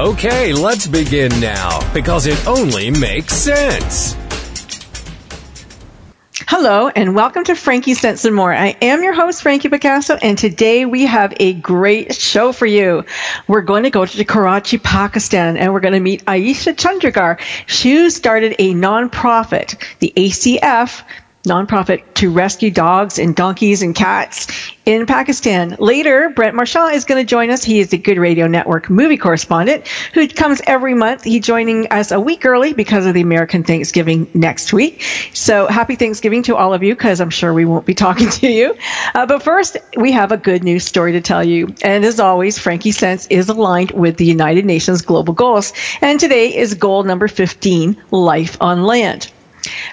Okay, let's begin now, because it only makes sense. Hello and welcome to Frankie Sense and More. I am your host, Frankie Picasso, and today we have a great show for you. We're going to go to Karachi, Pakistan, and we're going to meet Ayesha Chundrigar. She started a nonprofit, the ACF, nonprofit to rescue dogs and donkeys and cats in Pakistan. Later, Brent Marchand is going to join us. He is the Good Radio Network movie correspondent who comes every month. He's joining us a week early because of the American Thanksgiving next week. So happy Thanksgiving to all of you because I'm sure we won't be talking to you. Uh, but first, we have a good news story to tell you. And as always, Frankie Sense is aligned with the United Nations global goals. And today is goal number 15, life on land.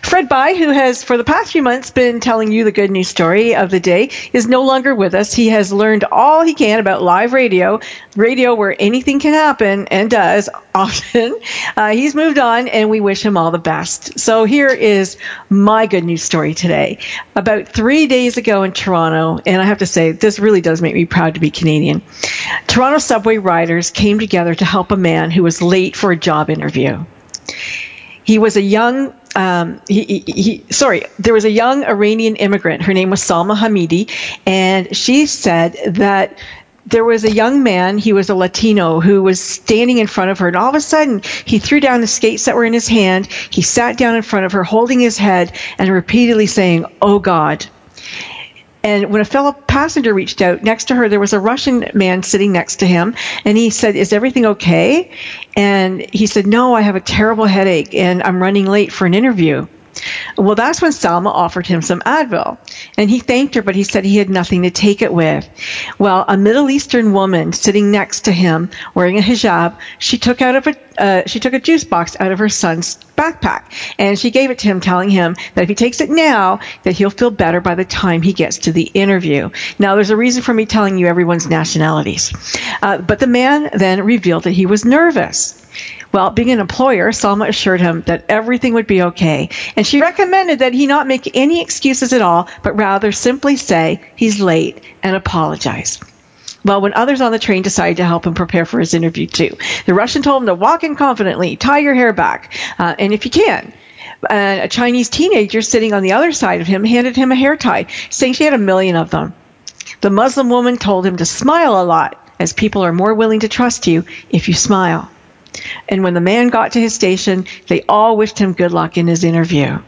Fred Bai, who has for the past few months been telling you the good news story of the day, is no longer with us. He has learned all he can about live radio, radio where anything can happen and does often. Uh, he's moved on, and we wish him all the best. So here is my good news story today. About three days ago in Toronto, and I have to say, this really does make me proud to be Canadian. Toronto subway riders came together to help a man who was late for a job interview. He was a young um, he, he, he, sorry, there was a young Iranian immigrant. Her name was Salma Hamidi, and she said that there was a young man, he was a Latino, who was standing in front of her, and all of a sudden he threw down the skates that were in his hand. He sat down in front of her, holding his head and repeatedly saying, Oh God. And when a fellow passenger reached out, next to her, there was a Russian man sitting next to him. And he said, Is everything okay? And he said, No, I have a terrible headache and I'm running late for an interview. Well, that's when Salma offered him some Advil. And he thanked her, but he said he had nothing to take it with. Well, a Middle Eastern woman sitting next to him wearing a hijab, she took out of a, uh, she took a juice box out of her son's backpack and she gave it to him telling him that if he takes it now, that he'll feel better by the time he gets to the interview. Now, there's a reason for me telling you everyone's nationalities. Uh, but the man then revealed that he was nervous. Well, being an employer, Salma assured him that everything would be okay, and she recommended that he not make any excuses at all, but rather simply say he's late and apologize. Well, when others on the train decided to help him prepare for his interview too, the Russian told him to walk in confidently, tie your hair back, uh, and if you can, uh, a Chinese teenager sitting on the other side of him handed him a hair tie, saying she had a million of them. The Muslim woman told him to smile a lot, as people are more willing to trust you if you smile. And when the man got to his station, they all wished him good luck in his interview.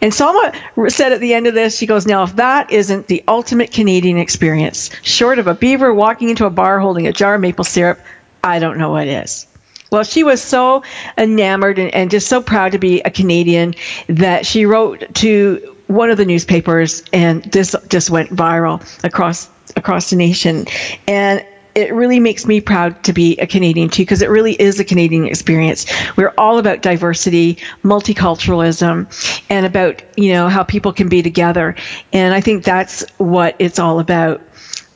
And Salma said at the end of this, she goes, Now, if that isn't the ultimate Canadian experience, short of a beaver walking into a bar holding a jar of maple syrup, I don't know what is. Well, she was so enamored and, and just so proud to be a Canadian that she wrote to one of the newspapers, and this just went viral across across the nation. And it really makes me proud to be a Canadian too, because it really is a Canadian experience. We're all about diversity, multiculturalism, and about, you know, how people can be together. And I think that's what it's all about.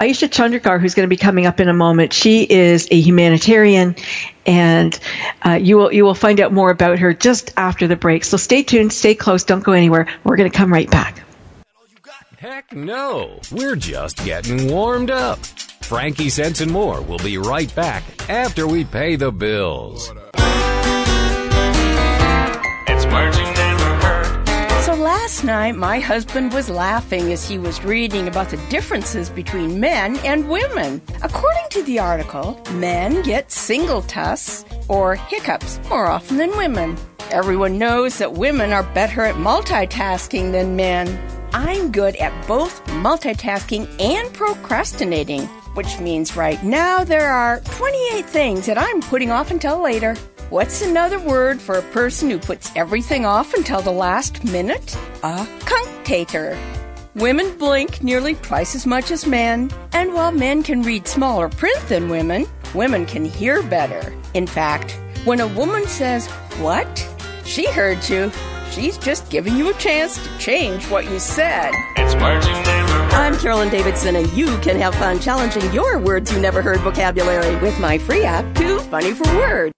Ayesha Chundrigar, who's going to be coming up in a moment, she is a humanitarian, and uh, you will you will find out more about her just after the break. So stay tuned, stay close, don't go anywhere. We're going to come right back. Heck no, we're just getting warmed up. Frankie Sense and More will be right back after we pay the bills. It's words you never heard. So last night, my husband was laughing as he was reading about the differences between men and women. According to the article, men get singultus or hiccups more often than women. Everyone knows that women are better at multitasking than men. I'm good at both multitasking and procrastinating, which means right now there are 28 things that I'm putting off until later. What's another word for a person who puts everything off until the last minute? A cunctator. Women blink nearly twice as much as men, and while men can read smaller print than women, women can hear better. In fact, When a woman says, What? She heard you. She's just giving you a chance to change what you said. It's heard. I'm Carolyn Davidson, and you can have fun challenging your words you never heard vocabulary with my free app, Too Funny for Words.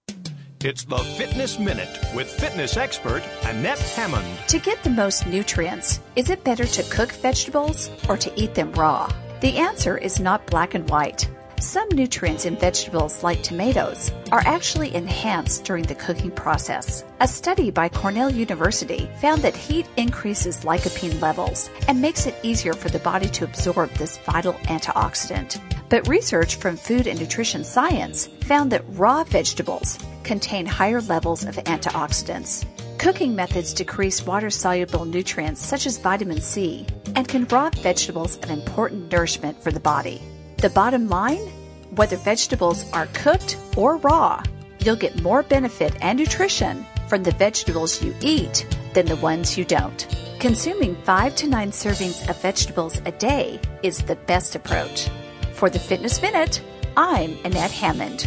It's the Fitness Minute with fitness expert Annette Hammond. To get the most nutrients, is it better to cook vegetables or to eat them raw? The answer is not black and white. Some nutrients in vegetables, like tomatoes, are actually enhanced during the cooking process. A study by Cornell University found that heat increases lycopene levels and makes it easier for the body to absorb this vital antioxidant. But research from Food and Nutrition Science found that raw vegetables contain higher levels of antioxidants. Cooking methods decrease water soluble nutrients such as vitamin C and can rob vegetables of important nourishment for the body. The bottom line? Whether vegetables are cooked or raw, you'll get more benefit and nutrition from the vegetables you eat than the ones you don't. Consuming 5 to 9 servings of vegetables a day is the best approach. For the Fitness Minute, I'm Annette Hammond.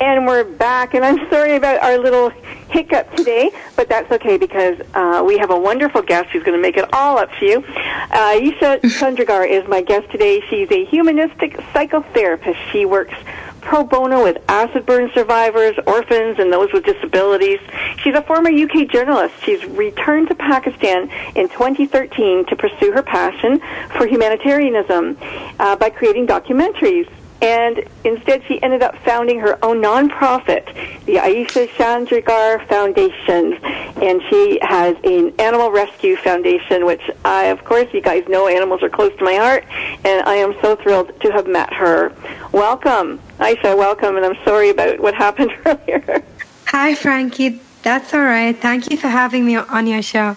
And we're back, and I'm sorry about our little hiccup today, but that's okay because uh, we have a wonderful guest who's going to make it all up to you. Uh, Ayesha Chundrigar is my guest today. She's a humanistic psychotherapist. She works pro bono with acid burn survivors, orphans, and those with disabilities. She's a former UK journalist. She's returned to Pakistan in 2013 to pursue her passion for humanitarianism uh, by creating documentaries and instead she ended up founding her own nonprofit, the Ayesha Chundrigar Foundation, and she has an animal rescue foundation, which I, of course, you guys know animals are close to my heart, and I am so thrilled to have met her. Welcome, Ayesha, welcome, and I'm sorry about what happened earlier. Hi, Frankie. That's all right. Thank you for having me on your show.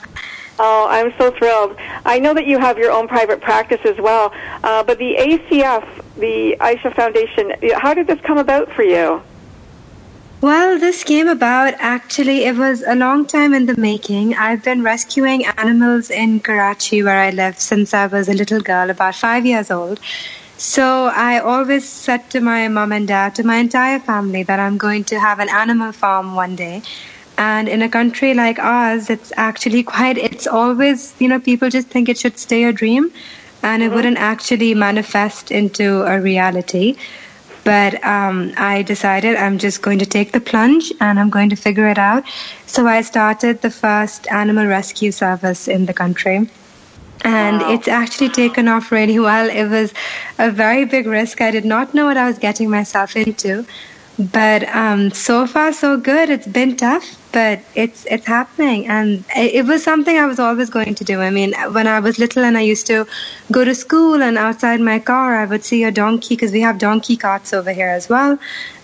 Oh, I'm so thrilled. I know that you have your own private practice as well, uh, but the ACF, the Ayesha Foundation, how did this come about for you? Well, this came about actually, it was a long time in the making. I've been rescuing animals in Karachi, where I live, since I was a little girl, about five years old. So I always said to my mom and dad, to my entire family, that I'm going to have an animal farm one day. And in a country like ours, it's actually quite, it's always, you know, people just think it should stay a dream and it wouldn't actually manifest into a reality. But um, I decided I'm just going to take the plunge and I'm going to figure it out. So I started the first animal rescue service in the country. And Wow. it's actually taken off really well. It was a very big risk. I did not know what I was getting myself into. But um, so far, so good. It's been tough, but it's it's happening, and it, it was something I was always going to do. I mean, when I was little and I used to go to school, and outside my car, I would see a donkey because we have donkey carts over here as well.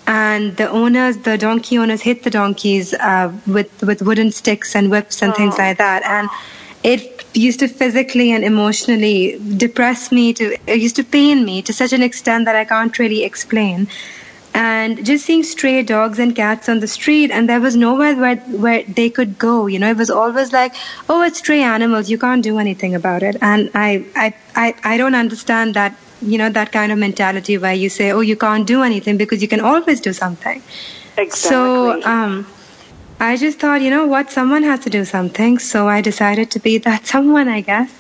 And the owners, the donkey owners, hit the donkeys uh, with with wooden sticks and whips and things like that, and it used to physically and emotionally depress me to it used to pain me to such an extent that I can't really explain and just seeing stray dogs and cats on the street and there was nowhere where where they could go you know it was always like oh it's stray animals you can't do anything about it and i i i, I don't understand that you know that kind of mentality where you say oh you can't do anything because you can always do something exactly. so um I just thought, you know what, someone has to do something, so I decided to be that someone, I guess.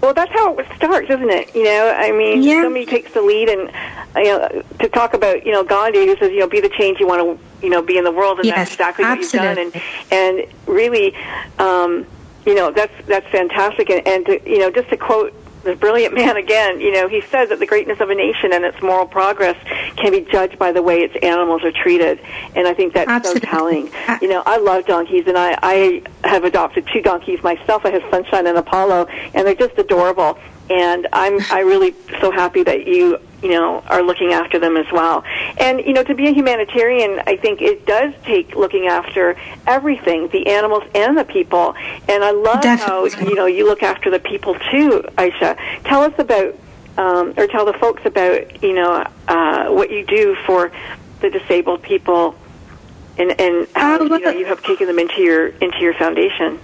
Well, that's how it starts, isn't it? You know, I mean, somebody takes the lead, and you know, to talk about you know Gandhi, who says, you know, be the change you want to, you know, be in the world, and Yes, that's exactly what you've done, and and really, um, you know, that's that's fantastic, and, and to, you know, just to quote the brilliant man again, you know, he says that the greatness of a nation and its moral progress can be judged by the way its animals are treated, and I think that's so telling. You know, I love donkeys, and I I have adopted two donkeys myself. I have Sunshine and Apollo, and they're just adorable. And I'm I really so happy that you you know are looking after them as well. And you know, to be a humanitarian, I think it does take looking after everything, the animals and the people. And I love how you know you look after the people too, Ayesha. Tell us about um, or tell the folks about you know uh, what you do for the disabled people, and and how you know you have taken them into your into your foundation.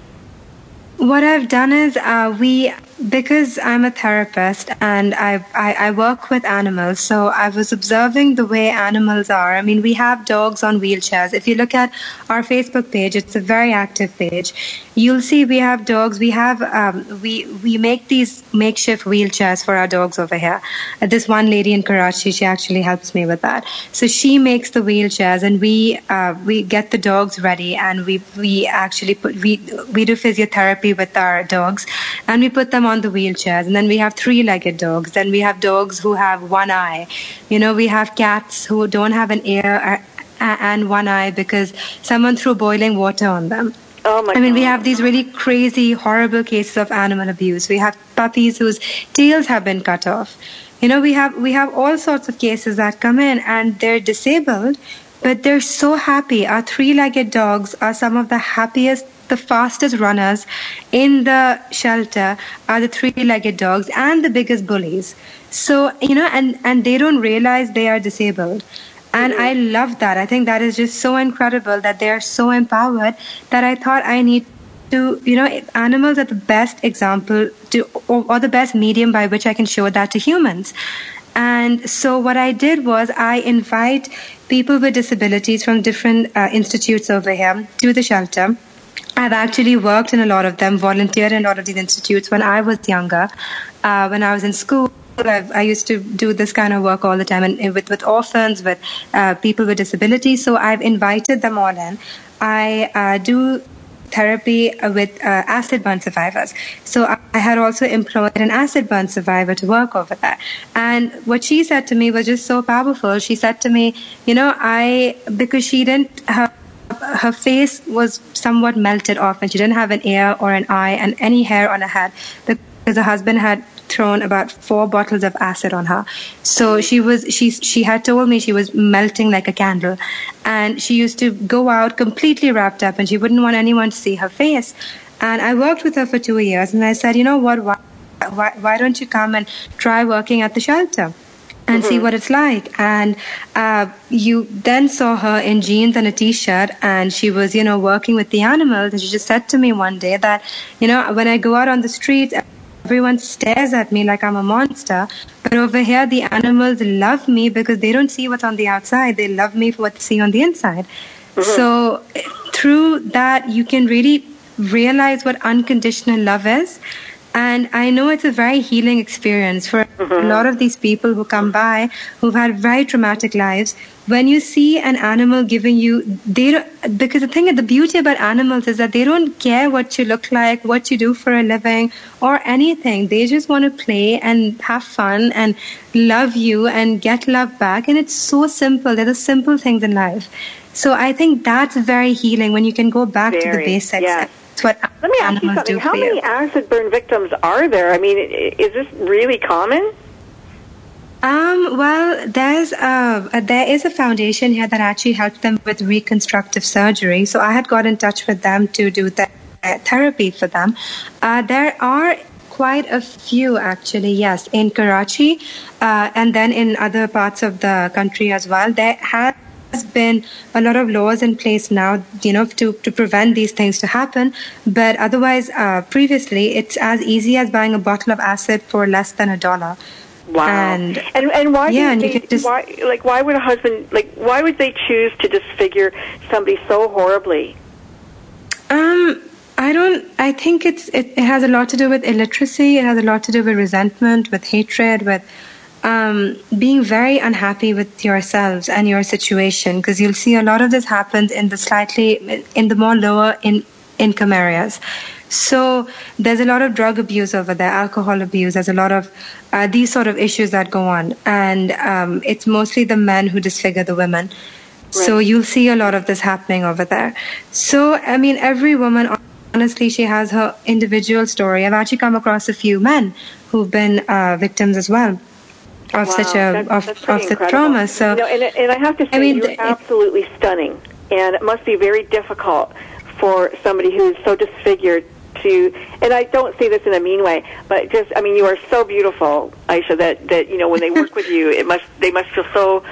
What I've done is uh, we because I'm a therapist and I, I, I work with animals, so I was observing the way animals are. I mean, we have dogs on wheelchairs. If you look at our Facebook page, it's a very active page. You'll see we have dogs. We have um, we we make these makeshift wheelchairs for our dogs over here. Uh, this one lady in Karachi, she actually helps me with that. So she makes the wheelchairs, and we uh, we get the dogs ready, and we we actually put we we do physiotherapy with our dogs, and we put them on the wheelchairs. And then we have three-legged dogs. Then we have dogs who have one eye. You know, we have cats who don't have an ear uh, uh, and one eye because someone threw boiling water on them. Oh my I mean, God. we have these really crazy, horrible cases of animal abuse. We have puppies whose tails have been cut off. You know, we have we have all sorts of cases that come in and they're disabled, but they're so happy. Our three-legged dogs are some of the happiest, the fastest runners in the shelter are the three-legged dogs and the biggest bullies. So, you know, and and they don't realize they are disabled. And I love that. I think that is just so incredible that they are so empowered that I thought I need to, you know, animals are the best example to, or, or the best medium by which I can show that to humans. And so what I did was I invite people with disabilities from different uh, institutes over here to the shelter. I've actually worked in a lot of them, volunteered in a lot of these institutes when I was younger, uh, when I was in school. I've, I used to do this kind of work all the time, and with with orphans, with uh, people with disabilities. So I've invited them all in. I uh, do therapy with uh, acid burn survivors. So I, had also employed an acid burn survivor to work over there. And what she said to me was just so powerful. She said to me, you know, I because she didn't her her face was somewhat melted off and she didn't have an ear or an eye and any hair on her head because her husband had thrown about four bottles of acid on her. So she was she she had told me she was melting like a candle, and she used to go out completely wrapped up, and she wouldn't want anyone to see her face. And I worked with her for two years, and I said, you know what, why why, why don't you come and try working at the shelter? And see what it's like. And uh, you then saw her in jeans and a t-shirt, and she was, you know, working with the animals. And she just said to me one day that, you know, when I go out on the streets, everyone stares at me like I'm a monster. But over here, the animals love me because they don't see what's on the outside. They love me for what they see on the inside. So through that, you can really realize what unconditional love is. And I know it's a very healing experience for a mm-hmm. lot of these people who come by who've had very traumatic lives. When you see an animal giving you, they don't, because the thing, the beauty about animals is that they don't care what you look like, what you do for a living, or anything. They just want to play and have fun and love you and get love back. And it's so simple. They're the simple things in life. So I think that's very healing when you can go back to the basics. yes. What Let me ask you something. How many you. acid burn victims are there? I mean, is this really common? Um, well, there's a, uh, there is a foundation here that actually helps them with reconstructive surgery. So I had got in touch with them to do the uh, therapy for them. Uh, there are quite a few actually, yes, in Karachi, uh, and then in other parts of the country as well. There has been a lot of laws in place now, you know, to, to prevent these things to happen. But otherwise, uh, previously, it's as easy as buying a bottle of acid for less than a dollar. Wow. And and and why yeah, and they, just- why like why would a husband like why would they choose to disfigure somebody so horribly? Um, I don't. I think it's it, it has a lot to do with illiteracy. It has a lot to do with resentment, with hatred, with um, being very unhappy with yourselves and your situation. Because you'll see a lot of this happens in the slightly in the more lower in income areas. So there's a lot of drug abuse over there, alcohol abuse. There's a lot of uh, these sort of issues that go on, and um, it's mostly the men who disfigure the women. So you'll see a lot of this happening over there. So I mean, every woman, honestly, she has her individual story. I've actually come across a few men who've been uh, victims as well of Wow, such a that's- of, that's of the trauma. So You know, and, and I have to say, I mean, you're it- absolutely stunning, and it must be very difficult for somebody who's so disfigured to. And I don't say this in a mean way, but just, I mean, you are so beautiful, Ayesha. That that you know, when they work with you, it must they must feel so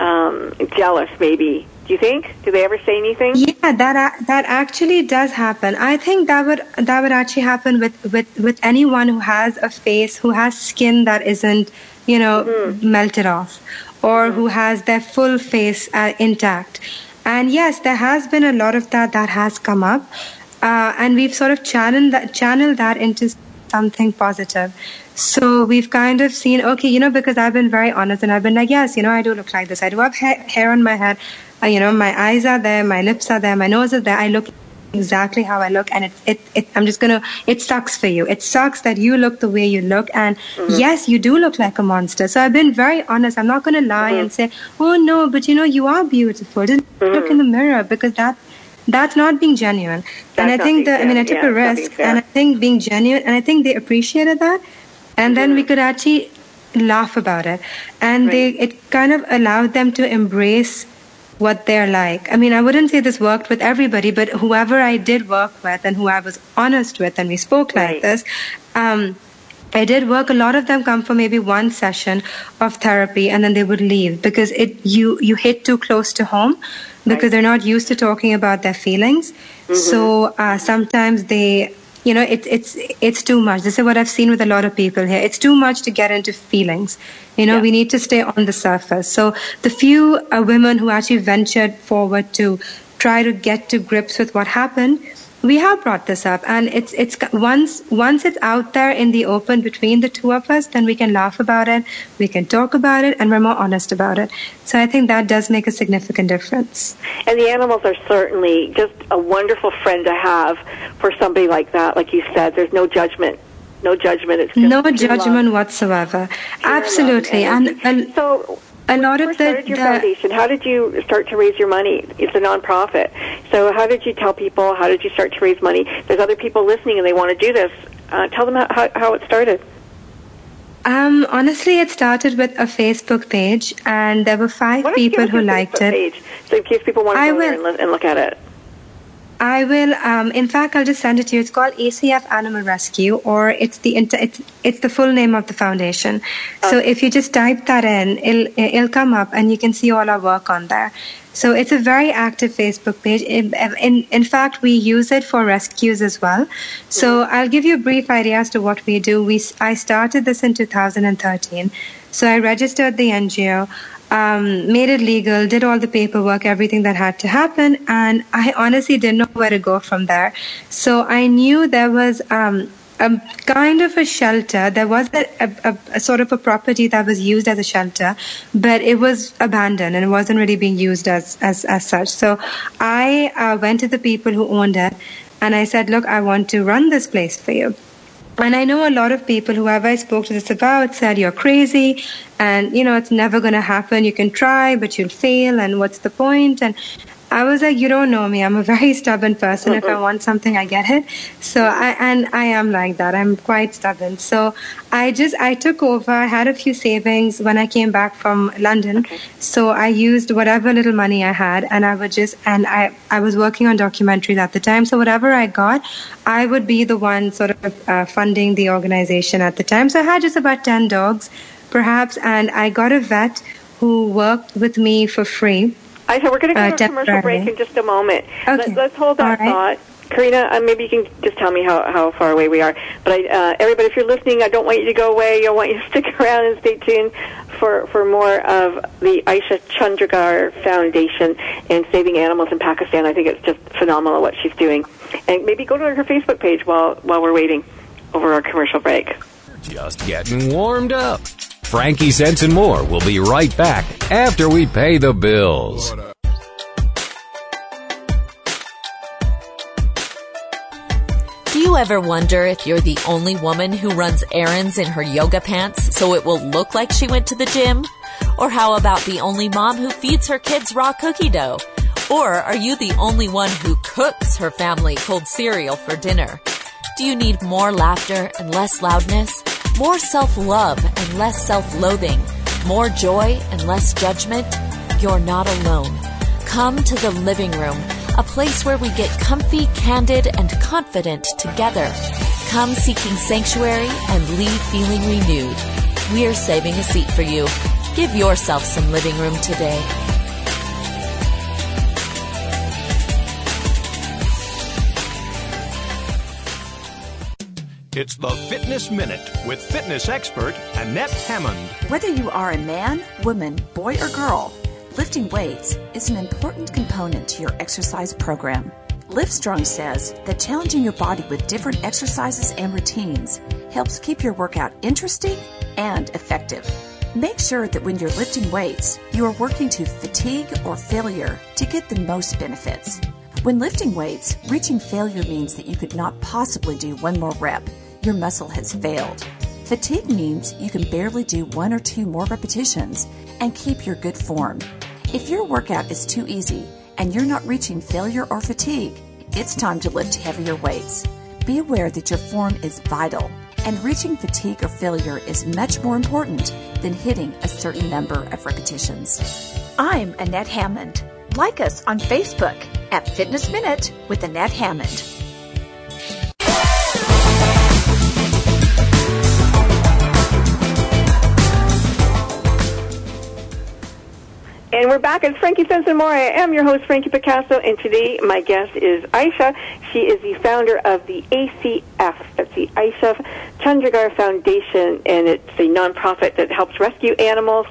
um, jealous, maybe, Do you think? Do they ever say anything? Yeah, that that actually does happen. I think that would that would actually happen with with with anyone who has a face who has skin that isn't you know Mm-hmm. melted off, or who has their full face uh, intact. And yes, there has been a lot of that that has come up, uh, and we've sort of channeled that channeled that into something positive. So we've kind of seen, okay, you know, because I've been very honest and I've been like, yes, you know, I do look like this. I do have ha- hair on my head. Uh, you know, my eyes are there, my lips are there, my nose is there. I look exactly how I look, and it, it, it I'm just gonna. It sucks for you. It sucks that you look the way you look, and yes, you do look like a monster. So I've been very honest. I'm not gonna lie and say, oh no, but you know, you are beautiful. Just look in the mirror because that. That's not being genuine, and I think that I mean I took Yeah, a it's not being risk, and I think being genuine, and I think they appreciated that, and then we could actually laugh about it, and they it kind of allowed them to embrace what they're like. I mean, I wouldn't say this worked with everybody, but whoever I did work with and who I was honest with, and we spoke like this, um, I did work. A lot of them come for maybe one session of therapy, and then they would leave because it you you hit too close to home because they're not used to talking about their feelings. So uh, sometimes they. You know, it's it's it's too much. This is what I've seen with a lot of people here. It's too much to get into feelings. You know, we need to stay on the surface. So the few uh, women who actually ventured forward to try to get to grips with what happened, we have brought this up, and it's it's once once it's out there in the open between the two of us, then we can laugh about it, we can talk about it, and we're more honest about it. So I think that does make a significant difference. And the animals are certainly just a wonderful friend to have for somebody like that. Like you said, there's no judgment. No judgment. It's No judgment love. whatsoever. Pure Absolutely, and, and so a lot of the, started your foundation. How did you start to raise your money? It's a nonprofit. So how did you tell people? How did you start to raise money? There's other people listening and they want to do this. Uh, tell them how, how, it started. Um, honestly, it started with a Facebook page, and there were five Why people who liked Facebook it. Page, so in case people want to I go there will. li- and look at it. I will. Um, in fact, I'll just send it to you. It's called ACF Animal Rescue, or it's the inter- it's, it's the full name of the foundation. So if you just type that in, it'll it'll come up, and you can see all our work on there. So it's a very active Facebook page. In, in, in fact, we use it for rescues as well. So I'll give you a brief idea as to what we do. We I started this in 2013. So I registered the NGO um, made it legal, did all the paperwork, everything that had to happen, and I honestly didn't know where to go from there. So I knew there was um, a kind of a shelter. There was a, a, a sort of a property that was used as a shelter, but it was abandoned and it wasn't really being used as as, as such. So I uh, went to the people who owned it, and I said, "Look, I want to run this place for you." And I know a lot of people, whoever I spoke to this about, said you're crazy and, you know, it's never going to happen. You can try, but you'll fail. And what's the point? And I was like, you don't know me. I'm a very stubborn person. If I want something, I get it. So I, and I am like that. I'm quite stubborn. So I just, I took over. I had a few savings when I came back from London. So I used whatever little money I had and I would just, and I, I was working on documentaries at the time. So whatever I got, I would be the one sort of uh, funding the organization at the time. So I had just about 10 dogs, perhaps, and I got a vet who worked with me for free. I said we're going to go Uh, to a commercial break in just a moment. Okay. Let, us hold that All right. thought. Karina, uh, maybe you can just tell me how, how far away we are. But I, uh, everybody, if you're listening, I don't want you to go away. I want you to stick around and stay tuned for, for more of the Ayesha Chundrigar Foundation and Saving Animals in Pakistan. I think it's just phenomenal what she's doing. And maybe go to her Facebook page while, while we're waiting over our commercial break. Just getting warmed up. Frankie Sense and more will be right back after we pay the bills. Do you ever wonder if you're the only woman who runs errands in her yoga pants so it will look like she went to the gym? Or how about the only mom who feeds her kids raw cookie dough? Or are you the only one who cooks her family cold cereal for dinner? Do you need more laughter and less loudness? More self-love and less self-loathing? More joy and less judgment? You're not alone. Come to the living room, a place where we get comfy, candid, and confident together. Come seeking sanctuary and leave feeling renewed. We're saving a seat for you. Give yourself some living room today. It's the Fitness Minute with fitness expert Annette Hammond. Whether you are a man, woman, boy, or girl, lifting weights is an important component to your exercise program. Livestrong says that challenging your body with different exercises and routines helps keep your workout interesting and effective. Make sure that when you're lifting weights, you are working to fatigue or failure to get the most benefits. When lifting weights, reaching failure means that you could not possibly do one more rep. Your muscle has failed. Fatigue means you can barely do one or two more repetitions and keep your good form. If your workout is too easy and you're not reaching failure or fatigue, it's time to lift heavier weights. Be aware that your form is vital and reaching fatigue or failure is much more important than hitting a certain number of repetitions. I'm Annette Hammond. Like us on Facebook at Fitness Minute with Annette Hammond. And we're back. It's Frankie Sensen More. I am your host, Frankie Picasso, and today my guest is Ayesha. She is the founder of the ACF. That's the Ayesha Chundrigar Foundation, and it's a nonprofit that helps rescue animals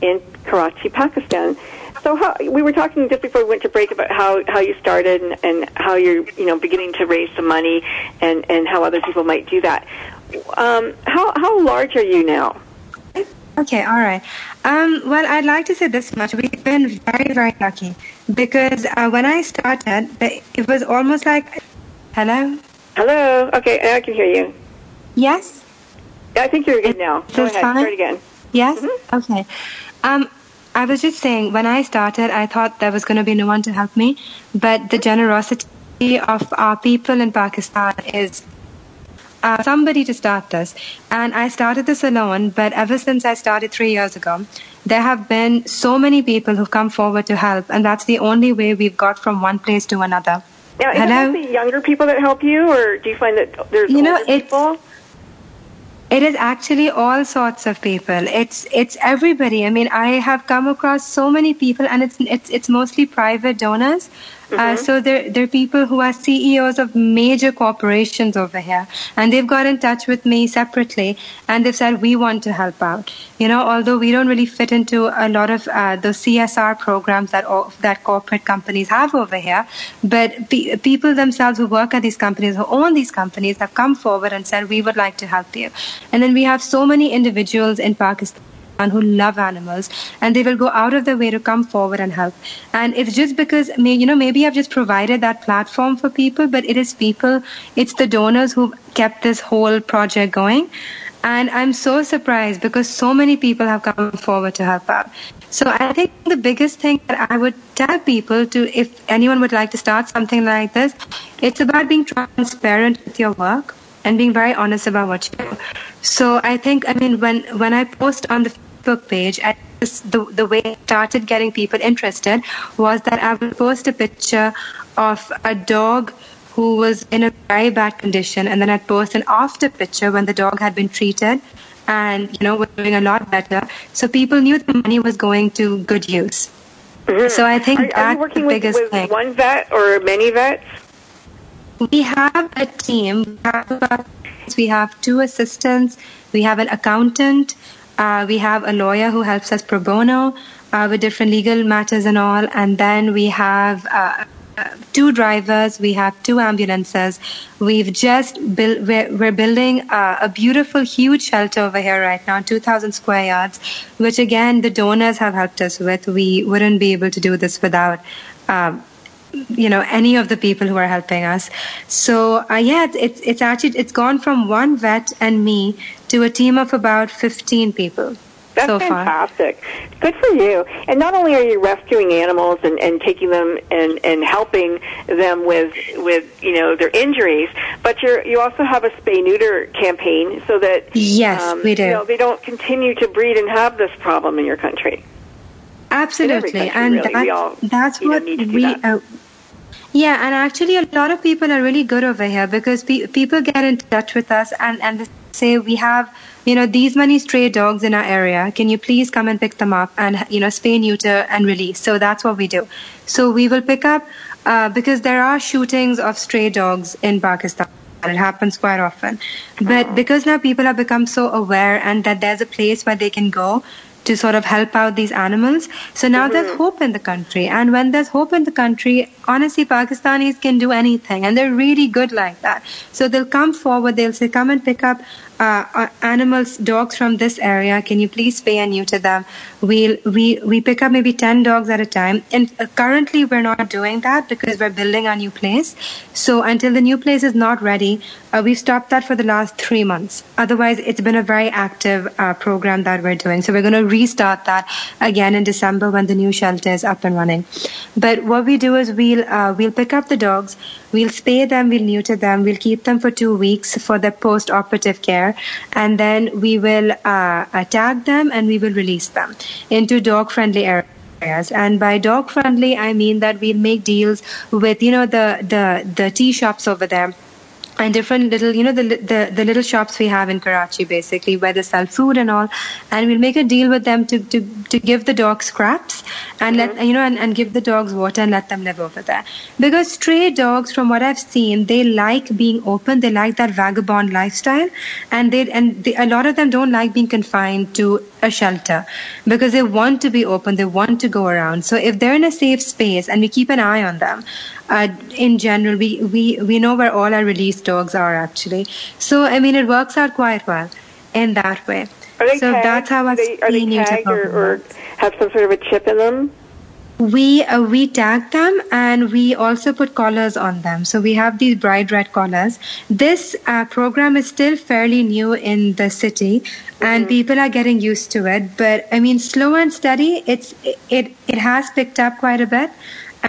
in Karachi, Pakistan. So how, we were talking just before we went to break about how, how you started and, and how you're you know beginning to raise some money and, and how other people might do that. Um, how how large are you now? Okay, all right. Um, well, I'd like to say this much. We've been very, very lucky because uh, when I started, it was almost like, hello? Hello? Okay, I can hear you. Yes? I think you're good now. Go ahead, fine? start again. Yes? Mm-hmm. Okay. Um, I was just saying, when I started, I thought there was going to be no one to help me, but the generosity of our people in Pakistan is uh, somebody to start this. And I started this alone, but ever since I started three years ago, there have been so many people who've come forward to help, and that's the only way we've got from one place to another. Now, is Hello? it mostly younger people that help you, or do you find that there's You know, older people? It is actually all sorts of people. It's it's everybody. I mean, I have come across so many people, and it's it's it's mostly private donors. Uh, so they're, they're people who are CEOs of major corporations over here, and they've got in touch with me separately, and they've said we want to help out. You know, although we don't really fit into a lot of uh, the CSR programs that all, that corporate companies have over here, but pe- people themselves who work at these companies, who own these companies, have come forward and said we would like to help you. And then we have so many individuals in Pakistan and who love animals and they will go out of their way to come forward and help. And it's just because you know maybe i've just provided that platform for people but it is people it's the donors who kept this whole project going. And i'm so surprised because so many people have come forward to help out. So i think the biggest thing that i would tell people to if anyone would like to start something like this it's about being transparent with your work and being very honest about what you do. So I think, I mean, when when I post on the Facebook page, I the the way I started getting people interested was that I would post a picture of a dog who was in a very bad condition, and then I'd post an after picture when the dog had been treated and you know was doing a lot better. So people knew the money was going to good use. Mm-hmm. So I think are, are you working the with, biggest with thing. one vet or many vets? We have a team. We have, we have two assistants. We have an accountant. Uh, we have a lawyer who helps us pro bono uh, with different legal matters and all. And then we have uh, two drivers. We have two ambulances. We've just built. We're, we're building uh, a beautiful, huge shelter over here right now, 2,000 square yards, which again the donors have helped us with. We wouldn't be able to do this without. Um, you know any of the people who are helping us so uh, yeah it's it's actually it's gone from one vet and me to a team of about 15 people That's so far fantastic. Good for you. And not only are you rescuing animals and, and taking them and, and helping them with with you know their injuries, but you're you also have a spay neuter campaign so that Yes, um, we do. You know, they don't continue to breed and have this problem in your country. Absolutely and really. that, all, that's know, what need to do we that. uh, yeah and actually a lot of people are really good over here because pe- people get in touch with us and and they say we have you know these many stray dogs in our area can you please come and pick them up and you know spay neuter and release so that's what we do so we will pick up uh, because there are shootings of stray dogs in pakistan It happens quite often. But because now people have become so aware and that there's a place where they can go to sort of help out these animals. So now mm-hmm. there's hope in the country. And when there's hope in the country, honestly, Pakistanis can do anything. And they're really good like that. So they'll come forward, they'll say, come and pick up uh, animals, dogs from this area. Can you please spay and neuter them? We'll, we, we pick up maybe 10 dogs at a time. And uh, currently we're not doing that because we're building our new place. So until the new place is not ready, uh, we've stopped that for the last three months. Otherwise, it's been a very active uh, program that we're doing. So we're going to restart that again in December when the new shelter is up and running. But what we do is we'll, uh, we'll pick up the dogs, we'll spay them, we'll neuter them, we'll keep them for two weeks for the post-operative care, and then we will uh, tag them and we will release them into dog-friendly areas. And by dog friendly i mean that we'll make deals with you know the the the tea shops over there and different little, you know, the, the the little shops we have in Karachi, basically, where they sell food and all, and we'll make a deal with them to to, to give the dogs scraps and mm-hmm. let you know, and, and give the dogs water and let them live over there. Because stray dogs, from what I've seen, they like being open, they like that vagabond lifestyle, and they and they, a lot of them don't like being confined to a shelter because they want to be open, they want to go around. So if they're in a safe space and we keep an eye on them, uh, in general, we, we, we know where all our released dogs are actually. So, I mean, it works out quite well in that way. Are they so tagged? that's how are they, are they tagged or, or have some sort of a chip in them? We uh, we tag them and we also put collars on them. So we have these bright red collars. This uh, program is still fairly new in the city, and mm-hmm. people are getting used to it. But I mean, slow and steady. It's it it has picked up quite a bit.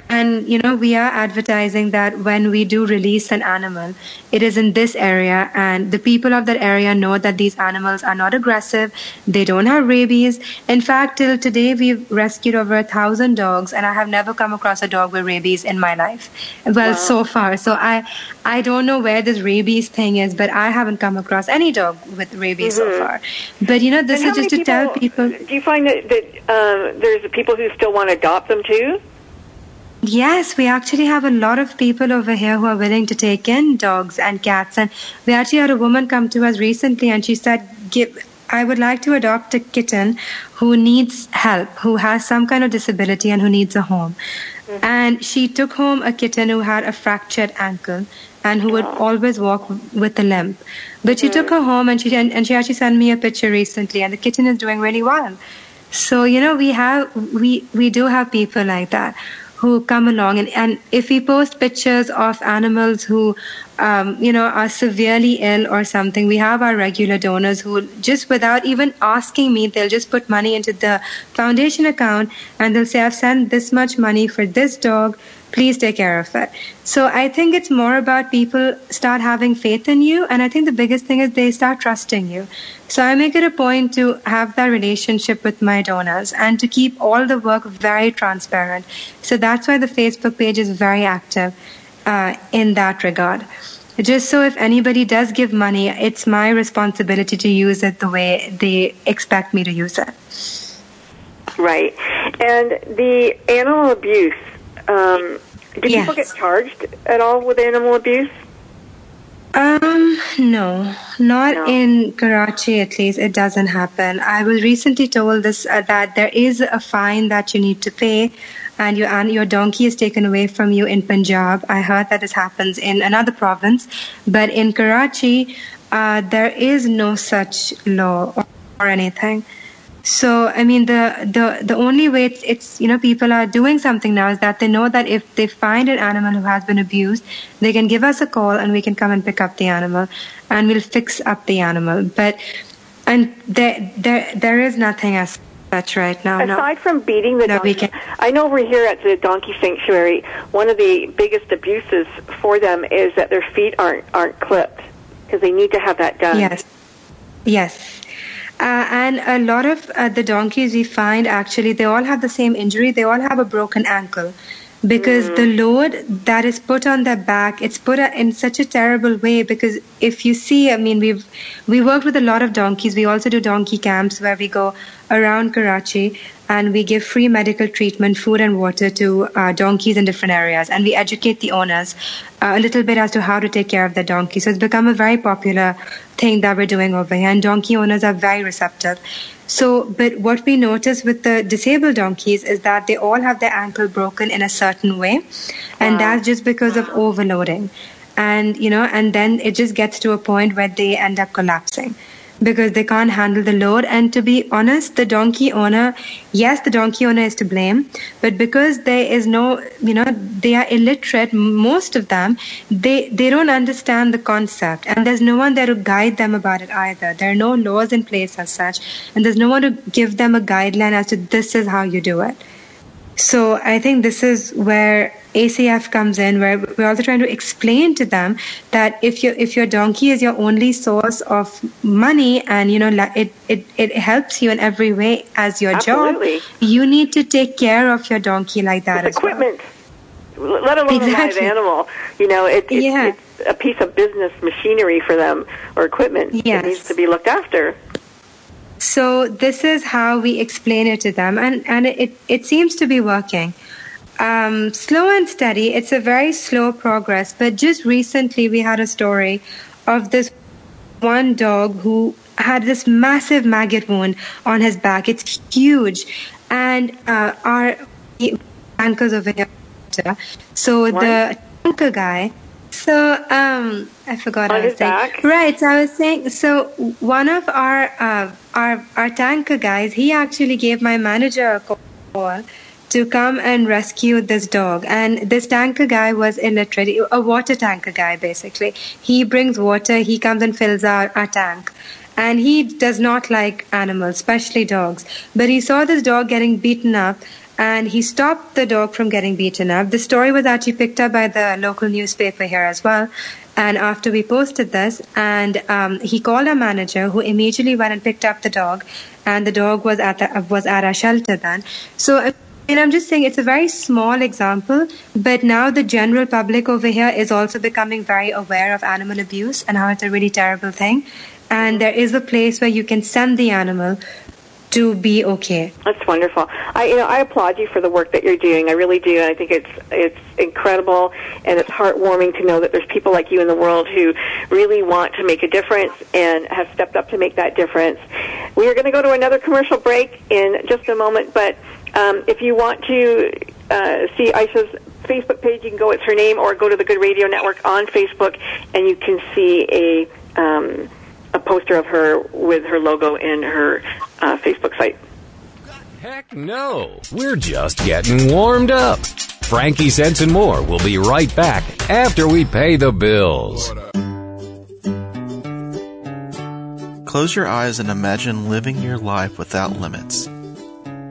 And, you know, we are advertising that when we do release an animal, it is in this area, and the people of that area know that these animals are not aggressive, they don't have rabies. In fact, till today, we've rescued over a thousand dogs, and I have never come across a dog with rabies in my life. Well, wow. so far. So I, I don't know where this rabies thing is, but I haven't come across any dog with rabies mm-hmm. so far. But, you know, this and is just to people, tell people. Do you find that, that um, there's people who still want to adopt them too? Yes, we actually have a lot of people over here who are willing to take in dogs and cats. And we actually had a woman come to us recently and she said, Give, I would like to adopt a kitten who needs help, who has some kind of disability and who needs a home. Mm-hmm. And she took home a kitten who had a fractured ankle and who would always walk with a limp. But she mm-hmm. took her home and she and, and she actually sent me a picture recently and the kitten is doing really well. So, you know, we have we we do have people like that who come along. And, and if we post pictures of animals who um, you know are severely ill or something we have our regular donors who just without even asking me they'll just put money into the foundation account and they'll say i've sent this much money for this dog please take care of it. So I think it's more about people start having faith in you. And I think the biggest thing is they start trusting you. So I make it a point to have that relationship with my donors and to keep all the work very transparent. So that's why the Facebook page is very active uh, in that regard. Just so if anybody does give money, it's my responsibility to use it the way they expect me to use it. Right. And the animal abuse um, do yes. people get charged at all with animal abuse? Um, no, not no. in Karachi at least. It doesn't happen. I was recently told this uh, that there is a fine that you need to pay, and your your donkey is taken away from you in Punjab. I heard that this happens in another province, but in Karachi, uh, there is no such law or, or anything. So I mean, the the the only way it's, it's you know people are doing something now is that they know that if they find an animal who has been abused, they can give us a call and we can come and pick up the animal, and we'll fix up the animal. But and there there there is nothing as such right now. Aside no. from beating the no, donkey. I know over here at the donkey sanctuary, one of the biggest abuses for them is that their feet aren't aren't clipped because they need to have that done. Yes. Yes. Uh, and a lot of uh, the donkeys we find actually they all have the same injury. They all have a broken ankle. Because the mm. load that is put on their back it's put in such a terrible way because if you see i mean we've we worked with a lot of donkeys. We also do donkey camps where we go around karachi and we give free medical treatment food and water to uh, donkeys in different areas. And we educate the owners uh, a little bit as to how to take care of their donkey. So it's become a very popular thing that we're doing over here and donkey owners are very receptive. So, but what we notice with the disabled donkeys is that they all have their ankle broken in a certain way, and that's just because of overloading. And, you know, and then it just gets to a point where they end up collapsing because they can't handle the load. And to be honest, the donkey owner, yes, the donkey owner is to blame, but because there is no, you know, they are illiterate, most of them, they, they don't understand the concept. And there's no one there to guide them about it either. There are no laws in place as such. And there's no one to give them a guideline as to this is how you do it. So I think this is where ACF comes in, where we're also trying to explain to them that if your if your donkey is your only source of money, and you know it it, it helps you in every way as your Absolutely. job, you need to take care of your donkey like that as equipment. Let alone Exactly. a live animal. You know, it, it, Yeah. it's a piece of business machinery for them or equipment that Yes. needs to be looked after. So this is how we explain it to them, and and it it seems to be working. Um, slow and steady. It's a very slow progress, but just recently we had a story of this one dog who had this massive maggot wound on his back. It's huge, and uh, our anchors over here. So the anchor guy. So um, I forgot what I was saying. back? Right. So I was saying. So one of our uh, our our tanker guys, he actually gave my manager a call to come and rescue this dog. And this tanker guy was illiterate, a water tanker guy basically. He brings water. He comes and fills our, our tank. And he does not like animals, especially dogs. But he saw this dog getting beaten up and he stopped the dog from getting beaten up. The story was actually picked up by the local newspaper here as well. And after we posted this, and um, he called our manager, who immediately went and picked up the dog, and the dog was at the, was at our shelter then. So. I'm just saying it's a very small example, but now the general public over here is also becoming very aware of animal abuse and how it's a really terrible thing. And there is a place where you can send the animal to be okay. That's wonderful. I you know I applaud you for the work that you're doing. I really do. I think it's it's incredible and it's heartwarming to know that there's people like you in the world who really want to make a difference and have stepped up to make that difference. We are going to go to another commercial break in just a moment, but um, if you want to uh, see Ayesha's Facebook page, you can go. It's her name, or go to the Good Radio Network on Facebook, and you can see a um, a poster of her with her logo in her uh, Facebook site. Heck no. We're just getting warmed up. Frankie Sense and More will be right back after we pay the bills. Close your eyes and imagine living your life without limits.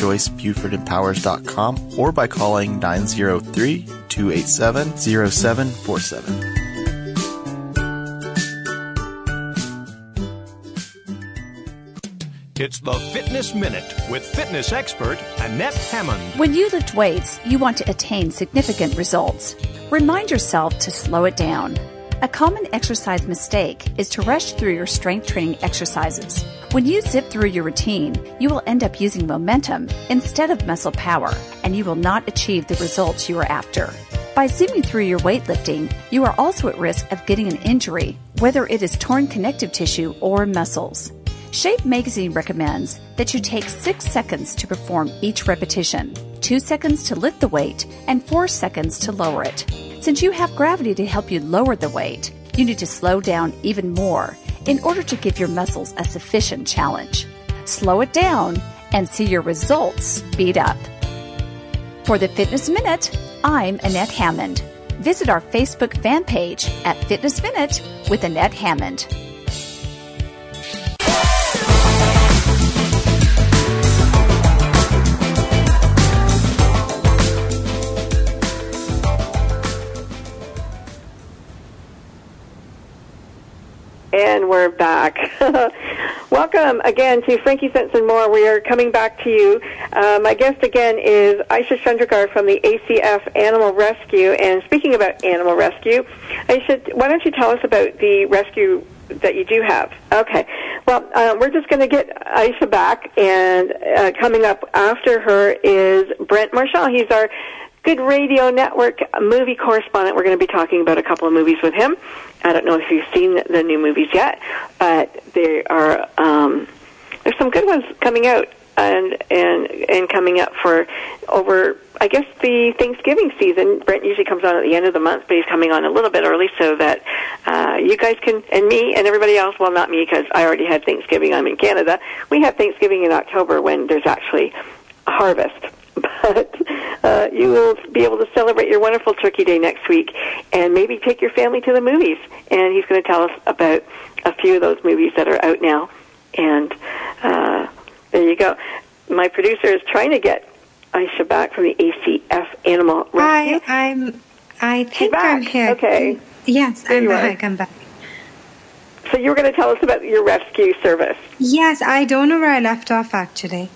www.joycebufordempowers.com or by calling 903 287 0747. It's the Fitness Minute with fitness expert Annette Hammond. When you lift weights, you want to attain significant results. Remind yourself to slow it down. A common exercise mistake is to rush through your strength training exercises. When you zip through your routine, you will end up using momentum instead of muscle power, and you will not achieve the results you are after. By zooming through your weightlifting, you are also at risk of getting an injury, whether it is torn connective tissue or muscles. Shape Magazine recommends that you take 6 seconds to perform each repetition, 2 seconds to lift the weight, and 4 seconds to lower it. Since you have gravity to help you lower the weight, you need to slow down even more in order to give your muscles a sufficient challenge. Slow it down and see your results speed up. For the Fitness Minute, I'm Annette Hammond. Visit our Facebook fan page at Fitness Minute with Annette Hammond. And we're back. Welcome again to Frankie Sense and More. We are coming back to you. Uh, my guest again is Ayesha Chundrigar from the ACF Animal Rescue. And speaking about animal rescue, Ayesha, why don't you tell us about the rescue that you do have? Okay. Well, uh, we're just going to get Ayesha back, and uh, coming up after her is Brent Marshall. He's our Good Radio Network movie correspondent. We're going to be talking about a couple of movies with him. I don't know if you've seen the new movies yet, but there are um, there's some good ones coming out and and and coming up for over I guess the Thanksgiving season. Brent usually comes on at the end of the month, but he's coming on a little bit early so that uh, you guys can and me and everybody else. Well, not me because I already had Thanksgiving. I'm in Canada. We have Thanksgiving in October when there's actually a harvest but uh, you will be able to celebrate your wonderful Turkey Day next week and maybe take your family to the movies. And he's going to tell us about a few of those movies that are out now. And uh, there you go. My producer is trying to get Ayesha back from the ACF Animal Rescue. Hi, I'm. I think back. I'm here. Okay. Yes, There I'm are. back. I'm back. So you were going to tell us about your rescue service. Yes, I don't know where I left off actually.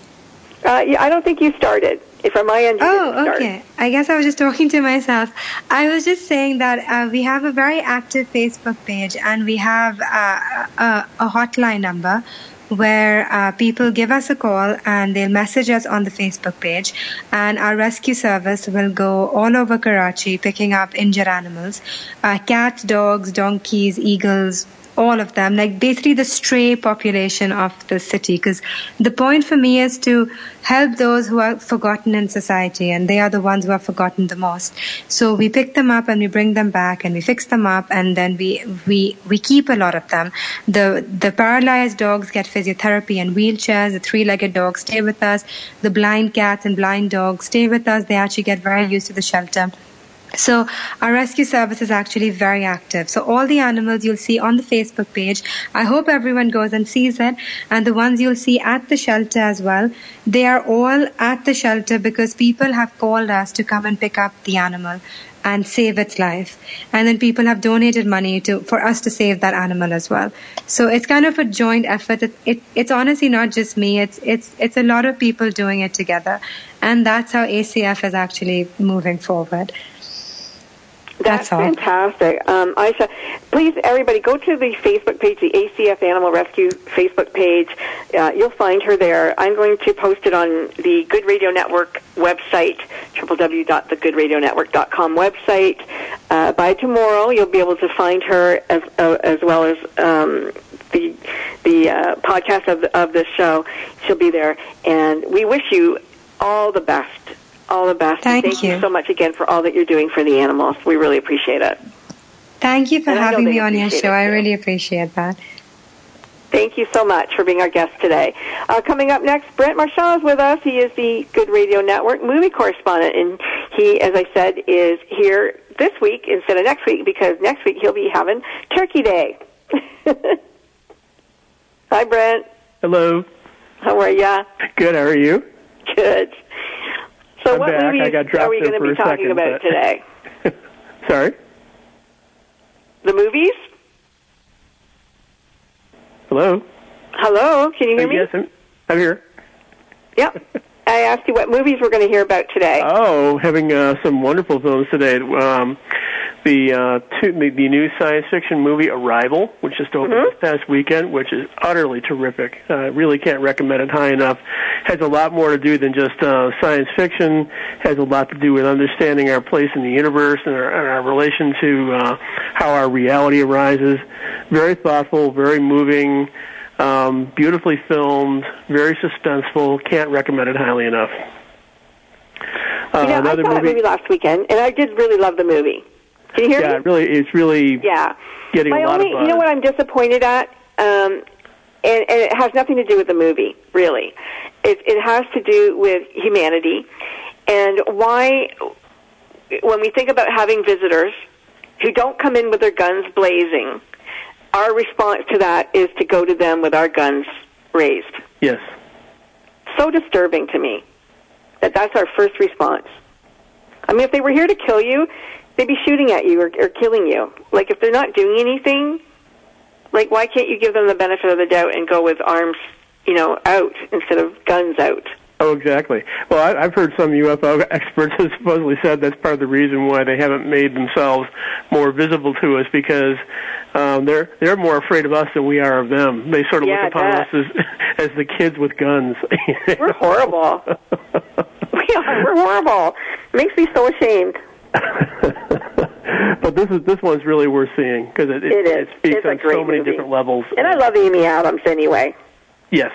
Uh, yeah, I don't think you started. From my end, Oh, okay. I guess I was just talking to myself. I was just saying that uh, we have a very active Facebook page and we have uh, a, a hotline number where uh, people give us a call and they'll message us on the Facebook page and our rescue service will go all over Karachi picking up injured animals, uh, cats, dogs, donkeys, eagles, all of them, like basically the stray population of the city. Because the point for me is to help those who are forgotten in society, and they are the ones who are forgotten the most. So we pick them up and we bring them back and we fix them up, and then we we we keep a lot of them. The the paralyzed dogs get physiotherapy and wheelchairs. The three-legged dogs stay with us. The blind cats and blind dogs stay with us. They actually get very used to the shelter. So our rescue service is actually very active. So all the animals you'll see on the Facebook page, I hope everyone goes and sees it. And the ones you'll see at the shelter as well, they are all at the shelter because people have called us to come and pick up the animal and save its life. And then people have donated money to, for us to save that animal as well. So it's kind of a joint effort. It, it, it's honestly not just me. It's, it's, it's a lot of people doing it together. And that's how ACF is actually moving forward. That's fantastic. Um, Ayesha, please, everybody, go to the Facebook page, the ACF Animal Rescue Facebook page. Uh, you'll find her there. I'm going to post it on the Good Radio Network website, www.thegoodradionetwork.com website. Uh, by tomorrow, you'll be able to find her as, uh, as well as um, the the uh, podcast of the, of this show. She'll be there, and we wish you all the best. All the best. Thank Thank you you. so much again for all that you're doing for the animals. We really appreciate it. Thank you for And having me on your show. I really appreciate that. Thank you so much for being our guest today. Uh, coming up next, Brent Marchand is with us. He is the Good Radio Network movie correspondent, and he, as I said, is here this week instead of next week because next week he'll be having Turkey Day. Hi, Brent. Hello. How are ya? Good. How are you? Good. So, I'm what back. I movies got are we going to be talking second, about but- today? Sorry. The movies? Hello. Hello, can you hear me? Yes, I'm, I'm here. Yep. I asked you what movies we're going to hear about today. Oh, having uh, some wonderful films today. Um, the, uh, two, the new science fiction movie Arrival, which just opened Mm-hmm. this past weekend, which is utterly terrific. Uh, really can't recommend it high enough. Has a lot more to do than just uh, science fiction. Has a lot to do with understanding our place in the universe and our, and our relation to uh, how our reality arises. Very thoughtful, very moving. Um, beautifully filmed, very suspenseful. Can't recommend it highly enough. Uh, you know, I another saw that movie, movie last weekend, and I did really love the movie. Can you hear yeah, me? it really, it's really Yeah. getting My a lot only, of buzz. you know what I'm disappointed at, um, and, and it has nothing to do with the movie, really. It, it has to do with humanity and why when we think about having visitors who don't come in with their guns blazing, our response to that is to go to them with our guns raised. Yes. So disturbing to me that that's our first response. I mean, if they were here to kill you, they'd be shooting at you or, or killing you. Like, if they're not doing anything, like, why can't you give them the benefit of the doubt and go with arms, you know, out instead of guns out? Oh, exactly. Well, I, I've heard some UFO experts have supposedly said that's part of the reason why they haven't made themselves more visible to us because um, they're they're more afraid of us than we are of them. They sort of Yeah, look upon I us as as the kids with guns. We're horrible. we are. We're horrible. It makes me so ashamed. This is this one's really worth seeing because it, it, It is. speaks It's on so many movie. different levels. And I love Amy Adams anyway. Yes.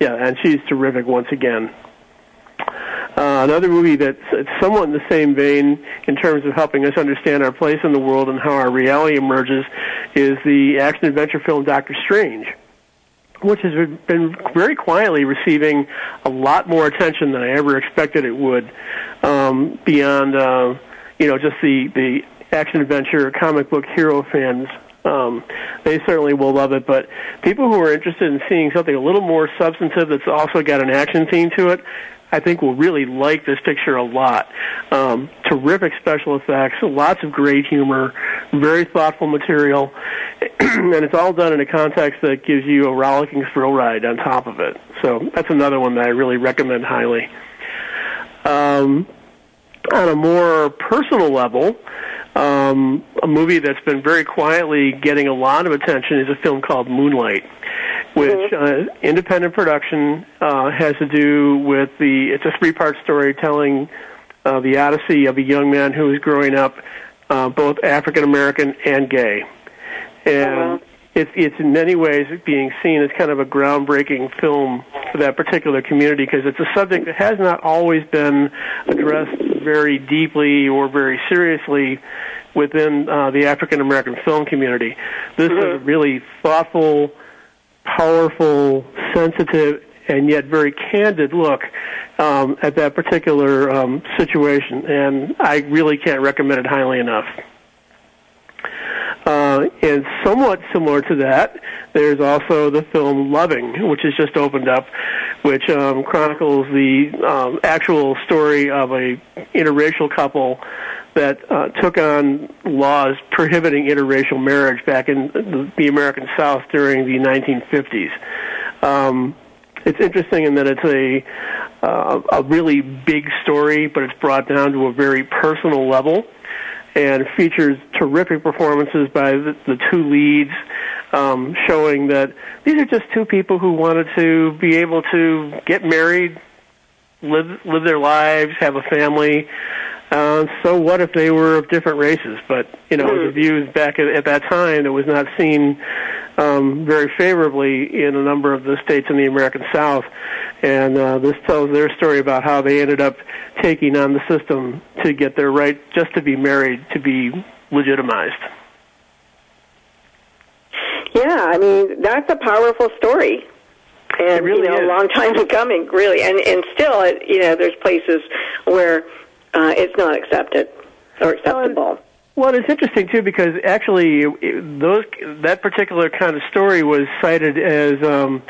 Yeah, and she's terrific once again. Uh, another movie that's it's somewhat in the same vein in terms of helping us understand our place in the world and how our reality emerges is the action adventure film Doctor Strange, which has been very quietly receiving a lot more attention than I ever expected it would, um, beyond uh, you know just the the action adventure comic book hero fans um, they certainly will love it. But people who are interested in seeing something a little more substantive that's also got an action theme to it, I think will really like this picture a lot. Um, terrific special effects, lots of great humor, very thoughtful material, and it's all done in a context that gives you a rollicking thrill ride on top of it. So that's another one that I really recommend highly. Um, on a more personal level, um, a movie that's been very quietly getting a lot of attention is a film called Moonlight, which uh, independent production uh, has to do with the. It's a three-part story telling uh, the odyssey of a young man who is growing up uh, both African American and gay, and it's it's in many ways being seen as kind of a groundbreaking film for that particular community because it's a subject that has not always been addressed very deeply or very seriously within uh, the African American film community. This is a really thoughtful, powerful, sensitive, and yet very candid look um, at that particular um, situation, and I really can't recommend it highly enough. Uh, and somewhat similar to that, there's also the film Loving, which has just opened up, which um, chronicles the um, actual story of a interracial couple that uh, took on laws prohibiting interracial marriage back in the, American South during the 1950s. Um, it's interesting in that it's a uh, a really big story, but it's brought down to a very personal level and features terrific performances by the, the two leads, um, showing that these are just two people who wanted to be able to get married, live live their lives, have a family. Uh, so what if they were of different races? But you know, the views back at, at that time, it was not seen um, very favorably in a number of the states in the American South. And uh, this tells their story about how they ended up taking on the system to get their right just to be married to be legitimized. Yeah, I mean that's a powerful story, and really you know, is. a long time coming, really. And and still, it, you know, there's places where uh, it's not accepted or acceptable. Well, it's interesting too because actually, those that particular kind of story was cited as um,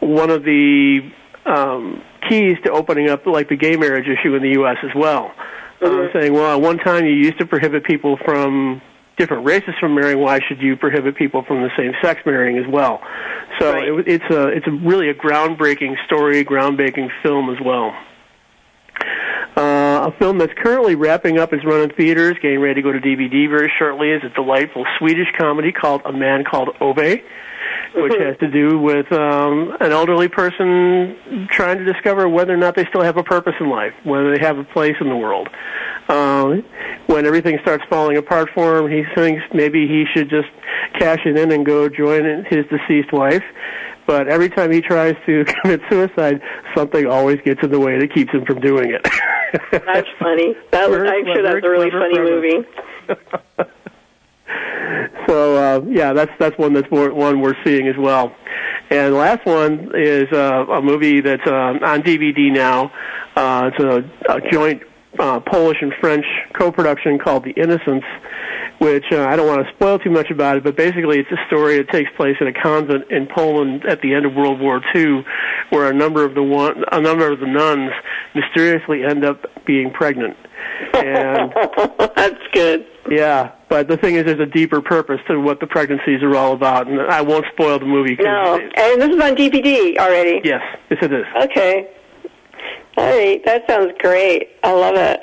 one of the um, keys to opening up like the gay marriage issue in the U.S. as well. Uh, saying, well, at one time you used to prohibit people from different races from marrying. Why should you prohibit people from the same sex marrying as well? So it, it's a it's a really a groundbreaking story, groundbreaking film as well. Uh, a film that's currently wrapping up its run in theaters, getting ready to go to DVD very shortly, is a delightful Swedish comedy called A Man Called Ove, which has to do with um, an elderly person trying to discover whether or not they still have a purpose in life, whether they have a place in the world. Um, when everything starts falling apart for him, he thinks maybe he should just cash it in and go join his deceased wife. But every time he tries to commit suicide, something always gets in the way that keeps him from doing it. That's funny. That was, I'm sure that's a really funny movie. so uh, yeah, that's that's one that's more, one we're seeing as well. And the last one is uh, a movie that's uh, on DVD now. Uh, it's a, a joint uh, Polish and French co-production called The Innocents, which uh, I don't want to spoil too much about it, but basically it's a story that takes place in a convent in Poland at the end of World War II, where a number of the one, a number of the nuns mysteriously end up being pregnant. And that's good. Yeah, but the thing is, there's a deeper purpose to what the pregnancies are all about, and I won't spoil the movie. No, it- and this is on DVD already. yes, yes, it is. Okay. All right, that sounds great. I love it.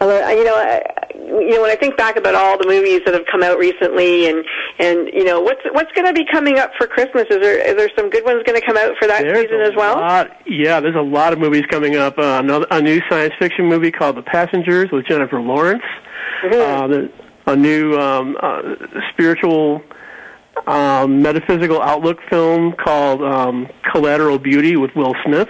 I you know, I, you know, when I think back about all the movies that have come out recently, and and you know, what's what's going to be coming up for Christmas? Is there is there some good ones going to come out for that There's season as well? lot, yeah, there's a lot of movies coming up. Uh, another, a new science fiction movie called The Passengers with Jennifer Lawrence. Uh, the, a new um, uh, spiritual um, metaphysical outlook film called um, Collateral Beauty with Will Smith.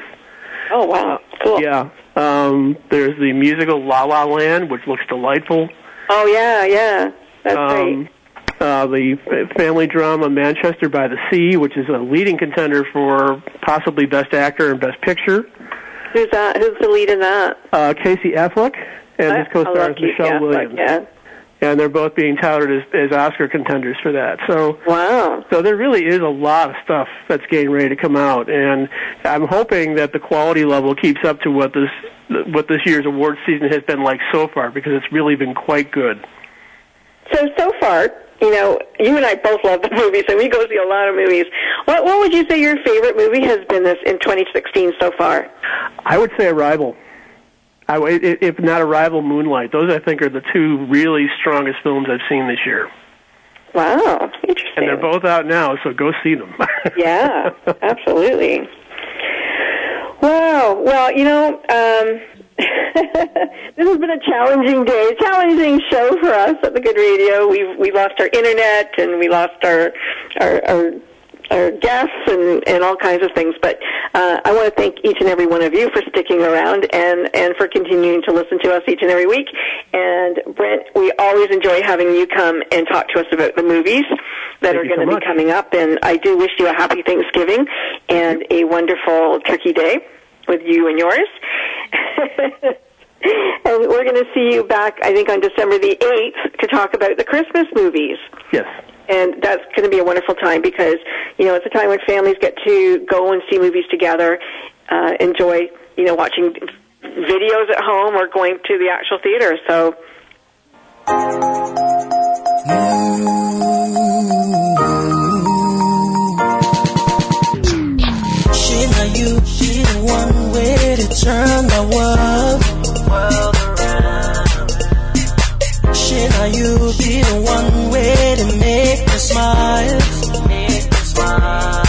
Oh wow, cool. Yeah. Um, there's the musical La La Land, which looks delightful. Oh yeah, yeah, that's great. Um, uh, the f- family drama Manchester by the Sea, which is a leading contender for possibly Best Actor and Best Picture. Who's that? Who's the lead in that? Uh, Casey Affleck and his co-star is Casey Michelle Affleck, Williams. Yeah. And they're both being touted as, as Oscar contenders for that. So wow. So there really is a lot of stuff that's getting ready to come out, and I'm hoping that the quality level keeps up to what this what this year's award season has been like so far, because it's really been quite good. So so far, you know, you and I both love the movies, and we go see a lot of movies. What what would you say your favorite movie has been this in 2016 so far? I would say Arrival. I, if not Arrival, Moonlight. Those I think are the two really strongest films I've seen this year. Wow, interesting. And they're both out now, so go see them. yeah, absolutely. Wow. Well, you know, um, this has been a challenging day, challenging show for us at the Good Radio. We've we lost our internet and we lost our our. our our guests and, and all kinds of things, but uh, I want to thank each and every one of you for sticking around and, and for continuing to listen to us each and every week. And Brent, we always enjoy having you come and talk to us about the movies that Thank are going so to much. be coming up. And I do wish you a happy Thanksgiving and a wonderful Turkey Day with you and yours. and we're going to see you back, I think, on December the 8th to talk about the Christmas movies. yes and that's going to be a wonderful time because you know it's a time when families get to go and see movies together, uh, enjoy you know watching videos at home or going to the actual theater. So. Shame on you, she the one way to turn world Thinking of you the one way to make me smile. Make me smile.